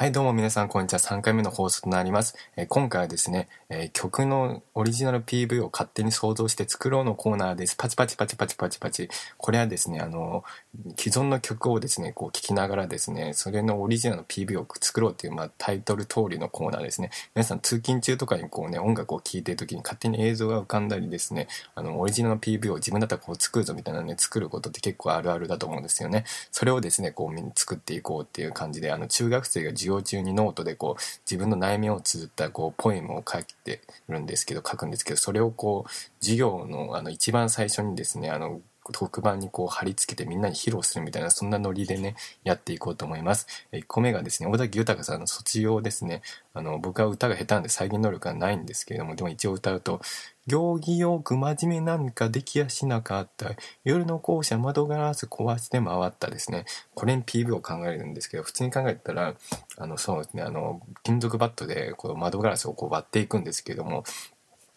はい、どうも皆さん、こんにちは。3回目の放送となります。えー今回はですね、えー曲のオリジナル PV を勝手に想像して作ろうのコーナーです。パチパチパチパチパチパチ。これはですね、あの、既存の曲をですね、こう聴きながらですね、それのオリジナルの PV を作ろうっていう、まあ、タイトル通りのコーナーですね。皆さん、通勤中とかにこうね、音楽を聴いてる時に勝手に映像が浮かんだりですね、あの、オリジナル PV を自分だったらこう作るぞみたいなね、作ることって結構あるあるだと思うんですよね。それをですね、こうみんな作っていこうっていう感じで、あの、中学生が授業中にノートでこう、自分の悩みを綴ったこう、ポエムを書いてるんですけど、書くんですけど、それをこう、授業のあの、一番最初にですね、あの、黒板にこう貼り付けてみんなに披露するみたいなそんなノリでねやっていこうと思います。1個目がですね尾崎豊さんの卒業ですね。あの僕は歌が下手なんで再現能力はないんですけれどもでも一応歌うと「行儀よく真面目なんかできやしなかった夜の校舎窓ガラス壊して回った」ですね。これに PV を考えるんですけど普通に考えたらあのそうですねあの金属バットでこう窓ガラスをこう割っていくんですけども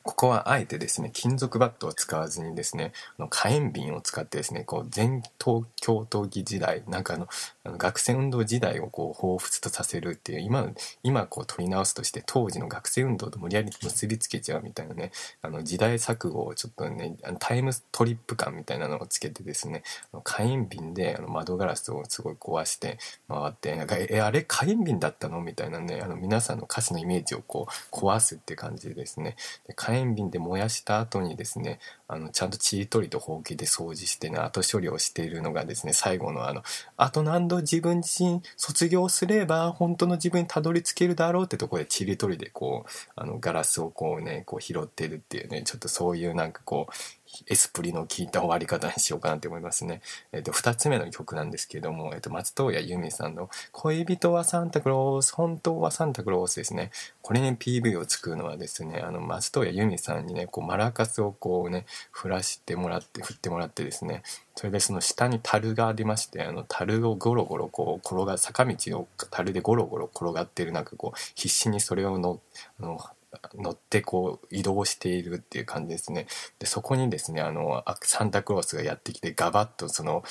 ここはあえてですね、金属バットを使わずにですね、火炎瓶を使ってですね、こう、全東京都議時代、なんかあの、あの学生運動時代をこう、彷彿とさせるっていう、今、今こう取り直すとして、当時の学生運動と無理やり結びつけちゃうみたいなね、あの、時代錯誤をちょっとね、タイムトリップ感みたいなのをつけてですね、火炎瓶であの窓ガラスをすごい壊して回って、なんか、え、あれ火炎瓶だったの？みたいなね、あの、皆さんの歌詞のイメージをこう、壊すって感じでですね、で火炎瓶で燃やした後にですねあのちゃんとちりとりとほうきで掃除してね後処理をしているのがですね最後のあの「あと何度自分自身卒業すれば本当の自分にたどり着けるだろう」ってところでちりとりでこうあのガラスをこうねこう拾ってるっていうねちょっとそういうなんかこうエスプリの効いた終わり方にしようかなって思いますね。えっ、と、二つ目の曲なんですけども、えっ、と、松任谷由実さんの恋人はサンタクロース、本当はサンタクロースですね。これに PV を作るのはですね、あの、松任谷由実さんにね、こう、マラカスをこうね、振らしてもらって、振ってもらってですね、それでその下に樽がありまして、あの、樽をゴロゴロこう、転が、坂道を樽でゴロゴロ転がってる、なんかこう、必死にそれをの、あの、乗ってこう移動しているっていう感じですね。で、そこにですね、あの、サンタクロースがやってきて、ガバッとその、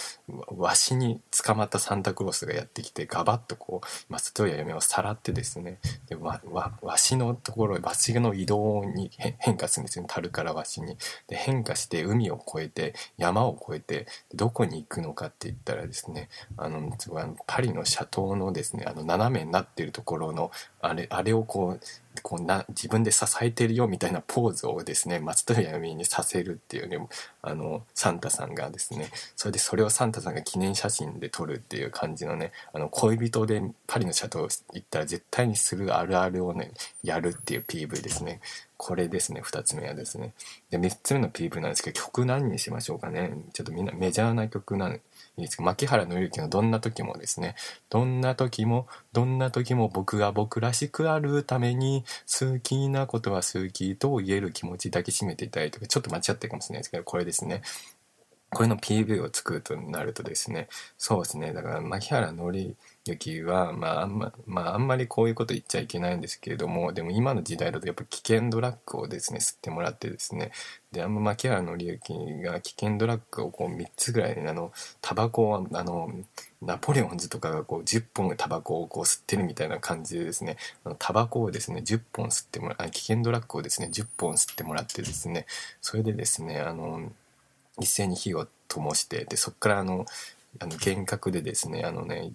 わしに捕まったサンタクロースがやってきて、ガバッとこう、松任谷由実をさらってですね、わ、わ、わしのところ、わしの移動に変化するんですよ、樽からわしに。で、変化して海を越えて、山を越えて、どこに行くのかって言ったらですね、あの、すごいあのパリの斜塔のですね、あの、斜めになってるところの、あれ、あれをこう、こうな自分で支えてるよみたいなポーズをですね松任谷由実にさせるっていうねあのサンタさんがですねそれでそれをサンタさんが記念写真で撮るっていう感じのねあの恋人でパリのシャトー行ったら絶対にするああるあるをねやるっていう PV ですね。これですね2つ目はですね。で3つ目の PV なんですけど曲何にしましょうかね。ちょっとみんなメジャーな曲なんですか牧原紀之のどんな時もですね。どんな時もどんな時も僕が僕らしくあるために好きなことは好きと言える気持ち抱きしめていただいてちょっと間違ってるかもしれないですけどこれですね。これの PV を作るとなるとですね。そうですね。だから牧原紀之はまああんままああんまりこういうこと言っちゃいけないんですけれどもでも今の時代だとやっぱ危険ドラッグをですね吸ってもらってですねであんま牧原紀之が危険ドラッグをこう3つぐらいあのタバコをあのナポレオンズとかがこう10本タバコをこう吸ってるみたいな感じでですねタバコをですね10本吸ってもらあ危険ドラッグをですね10本吸ってもらってですねそれでですねあの一斉に火を灯してでそこからあのあの幻覚でですねあのね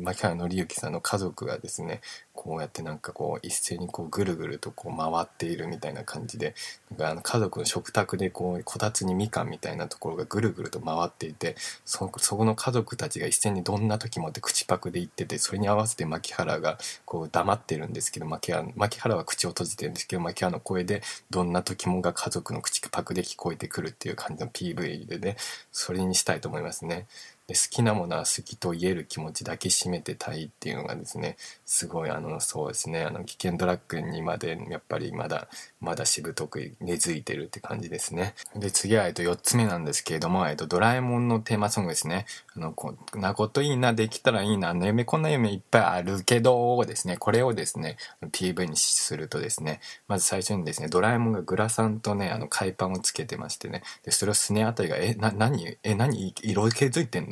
牧原紀之さんの家族がですねこうやってなんかこう一斉にこうぐるぐるとこう回っているみたいな感じでなんかあの家族の食卓でこうこたつにみかんみたいなところがぐるぐると回っていてそそこの家族たちが一斉にどんな時もって口パクで言っててそれに合わせて牧原がこう黙ってるんですけど牧原牧原は口を閉じてるんですけど牧原の声でどんな時もが家族の口パクで聞こえてくるっていう感じの PV でねそれにしたいと思いますね。で好きなものは好きと言える気持ち抱きしめてたいっていうのがですねすごいあのそうですねあの危険ドラッグにまでやっぱりまだまだしぶとく根付いてるって感じですねで次は、えっと、4つ目なんですけれども、えっと、ドラえもんのテーマソングですねあのこんなこといいなできたらいいなあの夢こんな夢いっぱいあるけどですねこれをですね PV にするとですねまず最初にですねドラえもんがグラサンとねあの海パンをつけてましてねでそれをスネあたりが「えな何え何色気づいてんの?」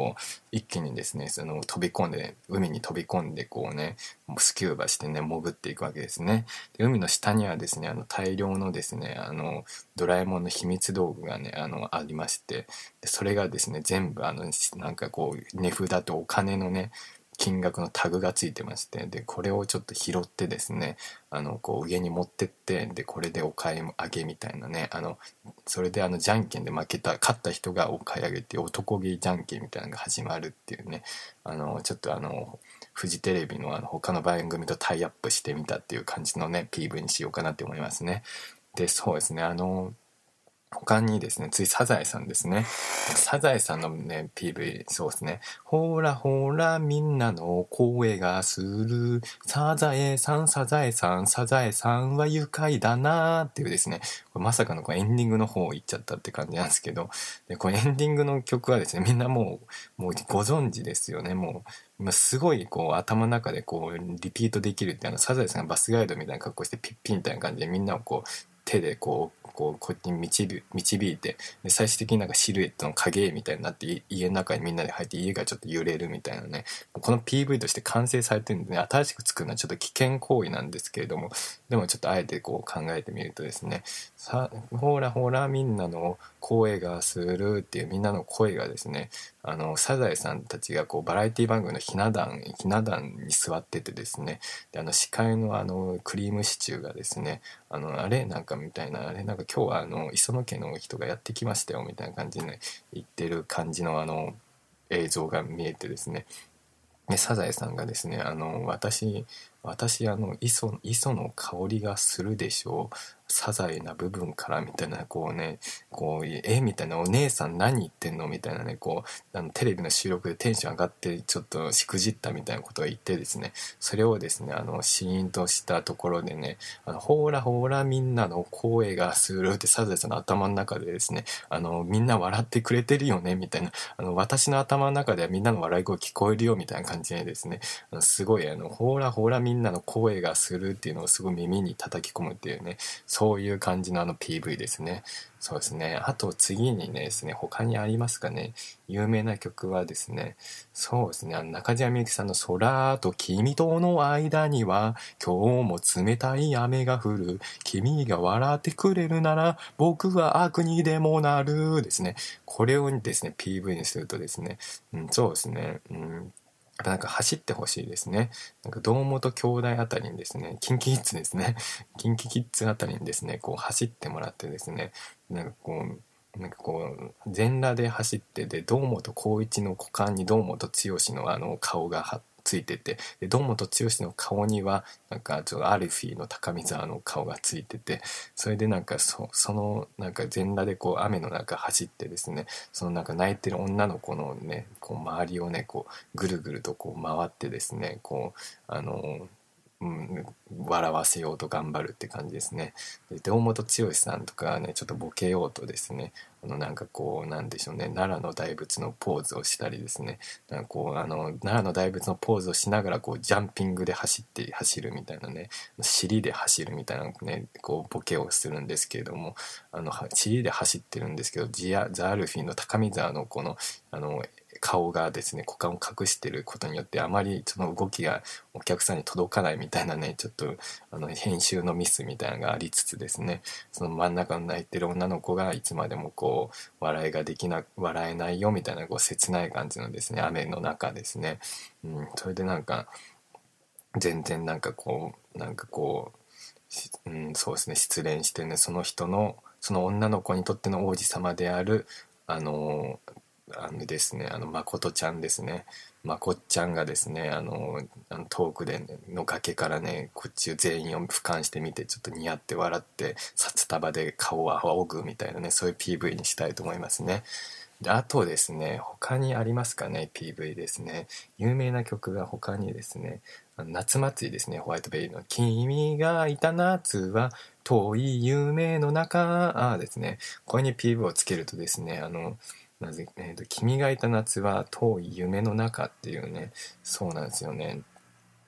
こう一気にですねその飛び込んで海に飛び込んでこうねスキューバしてね潜っていくわけですね。で海の下にはですねあの大量のですねあのドラえもんの秘密道具がねあのありましてそれがですね全部あのなんかこう値札とお金のね金額のタグがついてましてでこれをちょっと拾ってですねあのこう上に持ってってでこれでお買い上げみたいなねあのそれであのじゃんけんで負けた勝った人がお買い上げっていう男気じゃんけんみたいなのが始まるっていうねあのちょっとあのフジテレビのあの他の番組とタイアップしてみたっていう感じのね PV にしようかなって思いますね。でそうですねあの他にですね、ついサザエさんですね。サザエさんのね、PV、そうですね。ほらほらみんなの声がする。サザエさん、サザエさん、サザエさんは愉快だなーっていうですね、まさかのこうエンディングの方行っちゃったって感じなんですけど、でこのエンディングの曲はですね、みんなもう、もうご存知ですよね。もう、今すごいこう頭の中でこうリピートできるってあのサザエさんがバスガイドみたいな格好してピッピみたいな感じでみんなをこう手でこうこうこっちに導導いてで最終的になんかシルエットの影みたいになって家の中にみんなで入って家がちょっと揺れるみたいなね。この PV として完成されてるんでね新しく作るのはちょっと危険行為なんですけれどもでもちょっとあえてこう考えてみるとですねさほらほらみんなの声がするっていうみんなの声がですねあのサザエさんたちがこうバラエティ番組のひな壇ひな壇に座っててですねであの司会のあのクリームシチューがですねあのあれなんかみたいなあれなんか今日はあの磯野家の人がやってきましたよみたいな感じで、ね、言ってる感じのあの映像が見えてですね。でサザエさんがですねあの私私あの磯磯の香りがするでしょう。サザエな部分からみたいなこうねこうえみたいなお姉さん何言ってんのみたいなねこうあのテレビの収録でテンション上がってちょっとしくじったみたいなことを言ってですねそれをですねあのシーンとしたところでねあのほらほらみんなの声がするってサザエさんの頭の中でですねあのみんな笑ってくれてるよねみたいなあの私の頭の中ではみんなの笑い声聞こえるよみたいな感じでですねすごいあのほらほらみんなみんなの声がするっていうのをすごい耳に叩き込むっていうねそういう感じのあの PV ですね。そうですね。あと次にねですね、他にありますかね。有名な曲はですね、そうですね、あの中島みゆきさんの空と君との間には今日も冷たい雨が降る。君が笑ってくれるなら僕は悪にでもなるですね。これをですね、PV にするとですね、うん、そうですね、うんやっぱなんか走ってほしいですね。なんか堂本兄弟あたりにですね、キンキキッズですね。キンキキッズあたりにですね、こう走ってもらってですね、なんかこう、なんかこう、全裸で走ってで、堂本光一の股間に堂本剛のあの顔がついててで堂本剛の顔にはなんかちょっとアルフィーの高見沢の顔がついててそれでなんかそそのなんか全裸でこう雨の中走ってですねそのなんか泣いてる女の子のねこう周りをねこうぐるぐるとこう回ってですねこうあのうん、笑わせようと頑張るって感じですね。で堂本剛さんとかねちょっとボケようとですねあのなんかこうなんでしょうね。奈良の大仏のポーズをしたりですね。なんかこうあの奈良の大仏のポーズをしながらこうジャンピングで走って走るみたいなね。尻で走るみたいなねこうボケをするんですけれどもあの尻で走ってるんですけどジアザ・アルフィンの高見沢のこのあの顔がですね股間を隠してることによってあまりその動きがお客さんに届かないみたいなねちょっとあの編集のミスみたいなのがありつつですね。その真ん中の泣いてる女の子がいつまでもこう笑いができな笑えないよみたいなこう切ない感じのですね雨の中ですね、うん、それでなんか全然なんかこうなんかこう、うん、そうですね失恋してねその人のその女の子にとっての王子様であるあのあのですねあの誠ちゃんですね。まこっちゃんがですねあのあの遠くで、ね、の崖からねこっち全員を俯瞰してみてちょっと似合って笑って札束で顔を仰ぐみたいなねそういう PV にしたいと思いますね。であとですね他にありますかね PV ですね。有名な曲が他にですね夏祭りですねホワイトベリーの「君がいた夏は遠い夢の中」ですね。これに PV をつけるとですねあのなぜ、えーと「君がいた夏は遠い夢の中」っていうねそうなんですよね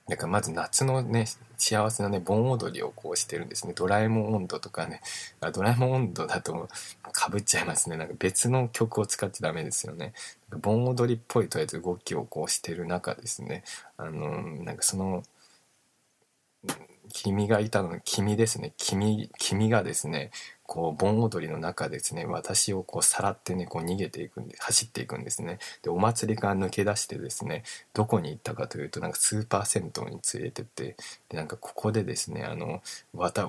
だからまず夏のね、幸せなね、盆踊りをこうしてるんですね。ドラえもん温度とかね、あドラえもん温度だとかぶっちゃいますね。なんか別の曲を使っちゃダメですよね。盆踊りっぽいとりあえず動きをこうしてる中ですね、あの、なんかその、君がいたの、君ですね。君、君がですね、こう盆踊りの中ですね私をこうさらってねこう逃げていくんで走っていくんですね。でお祭りから抜け出してですねどこに行ったかというとなんかスーパー銭湯に連れてってでなんかここでですねあの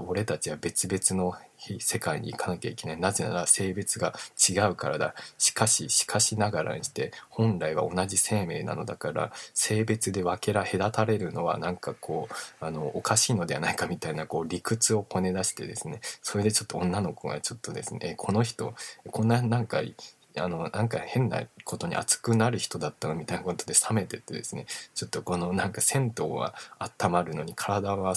俺たちは別々の世界に行かなきゃいけない。なぜなら性別が違うからだ。しかししかしながらにして本来は同じ生命なのだから性別で分けら隔たれるのはなんかこうあのおかしいのではないかみたいなこう理屈をこね出してですねそれでちょっと女の子がちょっとですねこの人こんななんかあのなんか変なことに熱くなる人だったのみたいなことで冷めててですねちょっとこのなんか銭湯は温まるのに体は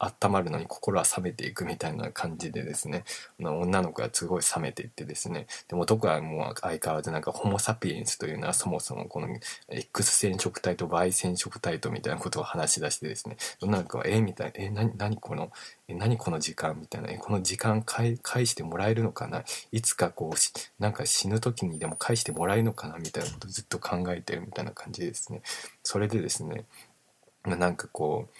温まるのに心は冷めていくみたいな感じでですねあ女の子がすごい冷めていってですねでも男はもう相変わらずなんかホモ・サピエンスというのはそもそもこの X 染色体と Y 染色体とみたいなことを話し出してですね女の子は「えみたいな「え何何このえ何この時間」みたいな「えこの時間返してもらえるのかないつかこうなんか死ぬ時にでも返してもらえるのかなみたいなことずっと考えてるみたいな感じですね。それでですねなんかこう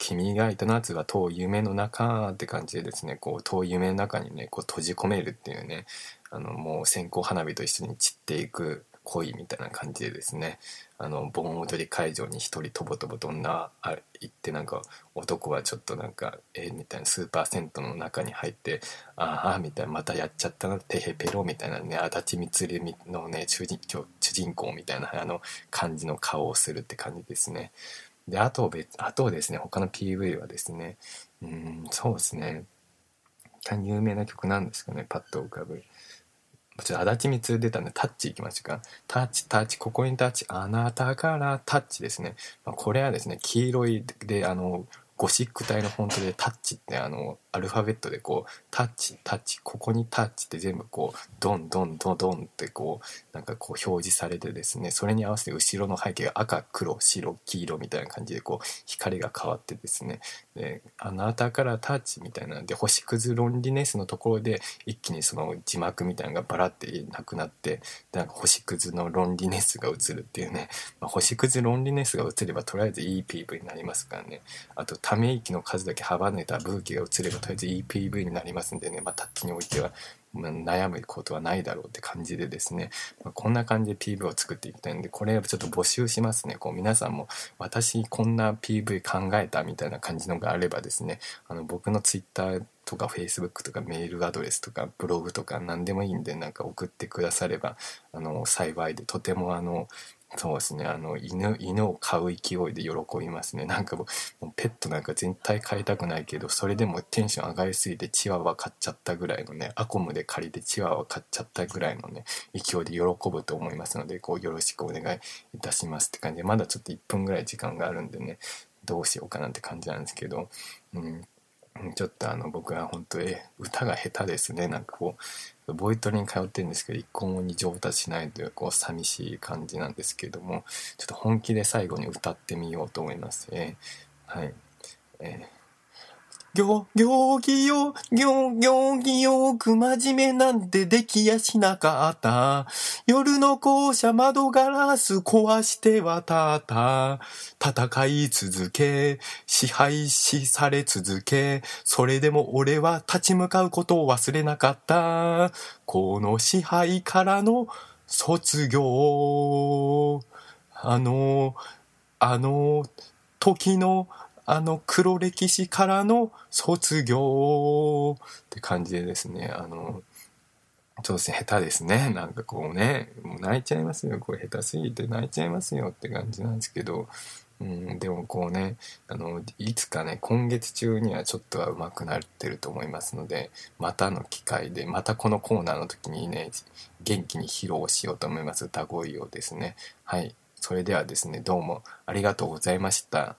君がいた夏が遠い夢の中って感じでですねこう遠い夢の中にねこう閉じ込めるっていうねあのもう線香花火と一緒に散っていく恋みたいな感じでですねあの盆踊り会場に一人とぼとぼと女あ行ってなんか男はちょっとなんかえみたいなスーパー銭湯の中に入ってああみたいなまたやっちゃったなてへペロみたいなね足立光のね主人主人公みたいなあの感じの顔をするって感じですね。で、あと別、あとですね、他の PV はですね、うん、そうですね、有名な曲なんですかね、パッと浮かぶ。ちょっと足立光出たんで、タッチいきましょうか？タッチ、タッチ、ここにタッチ、あなたからタッチですね。まあ、これはですね、黄色いで、あの、ゴシック体のフォントでタッチってあのアルファベットでこうタッチタッチここにタッチって全部こうドンドンドンドンってこうなんかこう表示されてですねそれに合わせて後ろの背景が赤黒白黄色みたいな感じでこう光が変わってですねであなたからタッチみたいなんで星屑ロンリネスのところで一気にその字幕みたいなのがバラってなくなってなんか星屑のロンリネスが映るっていうね、まあ、星屑ロンリネスが映ればとりあえずいい PV になりますからね。あとため息の数だけ幅ねたブーケが映ればとりあえず EPV になりますんでね、まあ、タッチにおいては、まあ、悩むことはないだろうって感じでですね、まあ、こんな感じで PV を作っていきたいんで、これちょっと募集しますね。こう皆さんも私こんな PV 考えたみたいな感じのがあればですね、あの僕の Twitter とか Facebook とかメールアドレスとかブログとか何でもいいんでなんか送ってくださればあの幸いでとてもあのそうですねあの犬犬を飼う勢いで喜びますね。なんかもうペットなんか絶対飼いたくないけどそれでもテンション上がりすぎてチワワ飼っちゃったぐらいのねアコムで借りてチワワ飼っちゃったぐらいのね勢いで喜ぶと思いますのでこうよろしくお願いいたしますって感じでまだちょっと1分ぐらい時間があるんでねどうしようかなって感じなんですけど、うん、ちょっとあの僕は本当に歌が下手ですね。なんかこうボイトレに通ってるんですけど一向に上達しないというこう寂しい感じなんですけどもちょっと本気で最後に歌ってみようと思います、えー、はい、えー行、行儀よ、行、行儀よく真面目なんてできやしなかった。夜の校舎窓ガラス壊してはたた。戦い続け、支配しされ続け、それでも俺は立ち向かうことを忘れなかった。この支配からの卒業。あの、あの、時のあの黒歴史からの卒業って感じでですね、あの、そうですね、下手ですね。なんかこうね、もう泣いちゃいますよ。これ下手すぎて泣いちゃいますよって感じなんですけど、うん、でもこうねあのいつかね今月中にはちょっとは上手くなってると思いますのでまたの機会でまたこのコーナーの時にね元気に披露しようと思います歌声をですねはいそれではですねどうもありがとうございました。